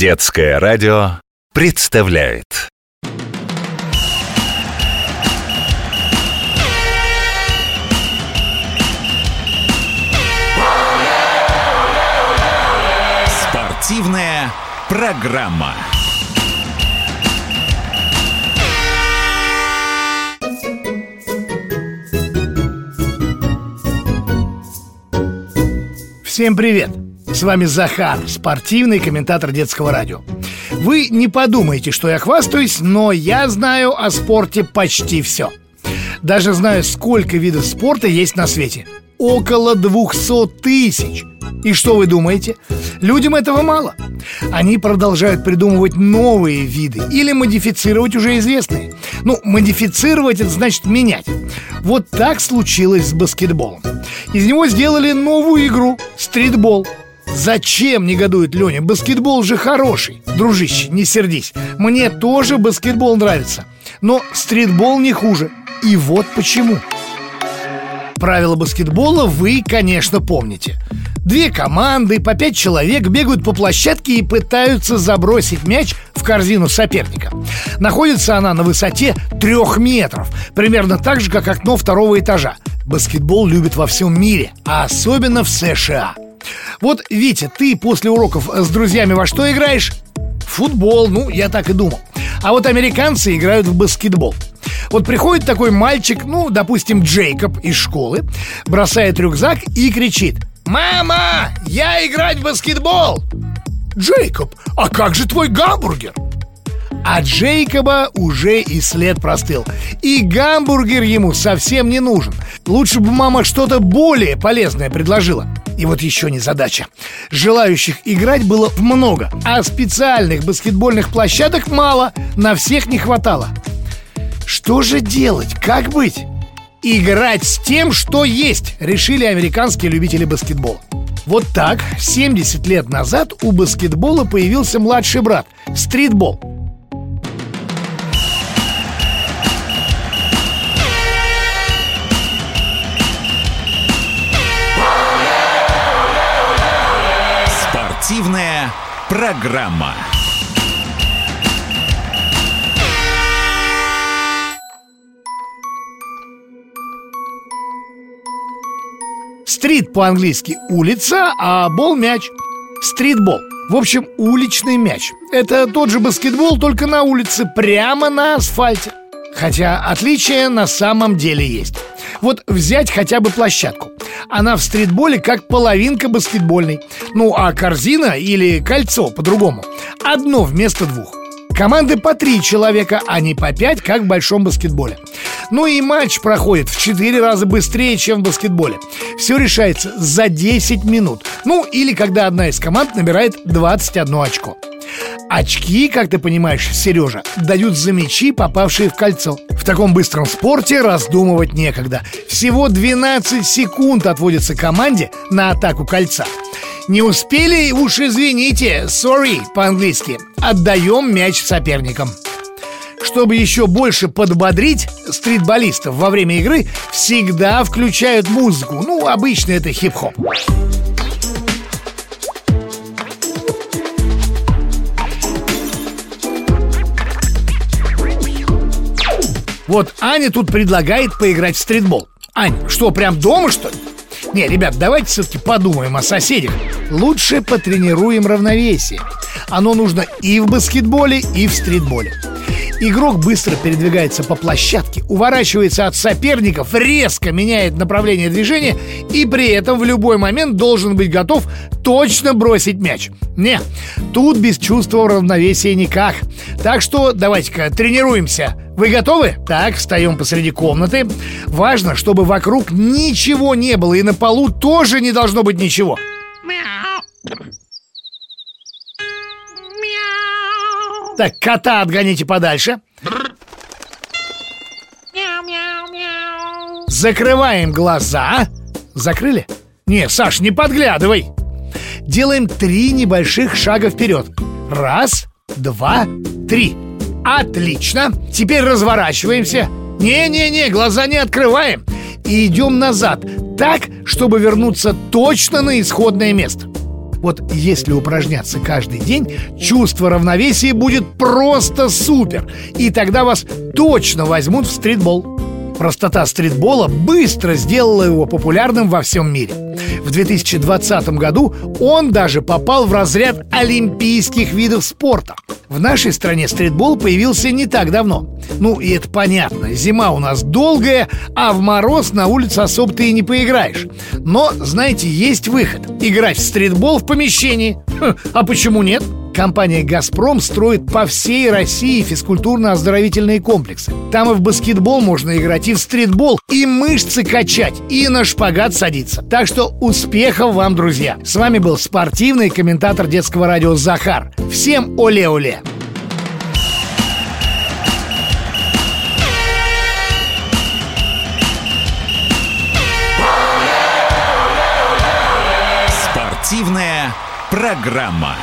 Детское радио представляет Спортивная программа. Всем привет! С вами Захар, спортивный комментатор детского радио. Вы не подумайте, что я хвастаюсь, но я знаю о спорте почти все. Даже знаю, сколько видов спорта есть на свете. Около 200 тысяч. И что вы думаете? Людям этого мало. Они продолжают придумывать новые виды или модифицировать уже известные. Ну, модифицировать это значит менять. Вот так случилось с баскетболом. Из него сделали новую игру – стритбол. Зачем, негодует Леня, баскетбол же хороший. Дружище, не сердись. Мне тоже баскетбол нравится. Но стритбол не хуже. И вот почему. Правила баскетбола вы, конечно, помните. Две команды, по пять человек бегают по площадке и пытаются забросить мяч в корзину соперника. Находится она на высоте трех метров, примерно так же, как окно второго этажа. Баскетбол любят во всем мире, а особенно в США. Вот, Витя, ты после уроков с друзьями во что играешь? Футбол, ну, я так и думал. А вот американцы играют в баскетбол. Вот приходит такой мальчик, ну, допустим, Джейкоб из школы, бросает рюкзак и кричит «Мама, я играть в баскетбол!» «Джейкоб, а как же твой гамбургер?» А Джейкоба уже и след простыл И гамбургер ему совсем не нужен Лучше бы мама что-то более полезное предложила и вот еще не задача. Желающих играть было много, а специальных баскетбольных площадок мало, на всех не хватало. Что же делать? Как быть? Играть с тем, что есть, решили американские любители баскетбола. Вот так, 70 лет назад у баскетбола появился младший брат – стритбол. Спортивная программа. Стрит по-английски улица, а бол мяч. Стритбол. В общем, уличный мяч. Это тот же баскетбол, только на улице, прямо на асфальте. Хотя отличия на самом деле есть. Вот взять хотя бы площадку. Она в стритболе как половинка баскетбольной. Ну а корзина или кольцо по-другому. Одно вместо двух. Команды по три человека, а не по пять, как в большом баскетболе. Ну и матч проходит в 4 раза быстрее, чем в баскетболе. Все решается за 10 минут. Ну или когда одна из команд набирает 21 очко. Очки, как ты понимаешь, Сережа, дают за мячи, попавшие в кольцо. В таком быстром спорте раздумывать некогда. Всего 12 секунд отводится команде на атаку кольца. Не успели, уж извините, sorry по-английски. Отдаем мяч соперникам. Чтобы еще больше подбодрить стритболистов во время игры, всегда включают музыку. Ну, обычно это хип-хоп. Вот Аня тут предлагает поиграть в стритбол. Ань, что, прям дома, что ли? Не, ребят, давайте все-таки подумаем о соседях. Лучше потренируем равновесие. Оно нужно и в баскетболе, и в стритболе. Игрок быстро передвигается по площадке, уворачивается от соперников, резко меняет направление движения и при этом в любой момент должен быть готов точно бросить мяч. Не, тут без чувства равновесия никак. Так что давайте-ка тренируемся. Вы готовы? Так, встаем посреди комнаты. Важно, чтобы вокруг ничего не было и на полу тоже не должно быть ничего. Так, кота отгоните подальше. Закрываем глаза. Закрыли? Не, Саш, не подглядывай. Делаем три небольших шага вперед. Раз, два, три. Отлично. Теперь разворачиваемся. Не-не-не, глаза не открываем. И идем назад, так, чтобы вернуться точно на исходное место. Вот если упражняться каждый день, чувство равновесия будет просто супер. И тогда вас точно возьмут в стритбол. Простота стритбола быстро сделала его популярным во всем мире. В 2020 году он даже попал в разряд олимпийских видов спорта. В нашей стране стритбол появился не так давно. Ну, и это понятно. Зима у нас долгая, а в мороз на улице особо ты и не поиграешь. Но, знаете, есть выход. Играть в стритбол в помещении. А почему нет? Компания «Газпром» строит по всей России физкультурно-оздоровительные комплексы. Там и в баскетбол можно играть, и в стритбол, и мышцы качать, и на шпагат садиться. Так что успехов вам, друзья! С вами был спортивный комментатор детского радио Захар. Всем оле-оле! Спортивная программа.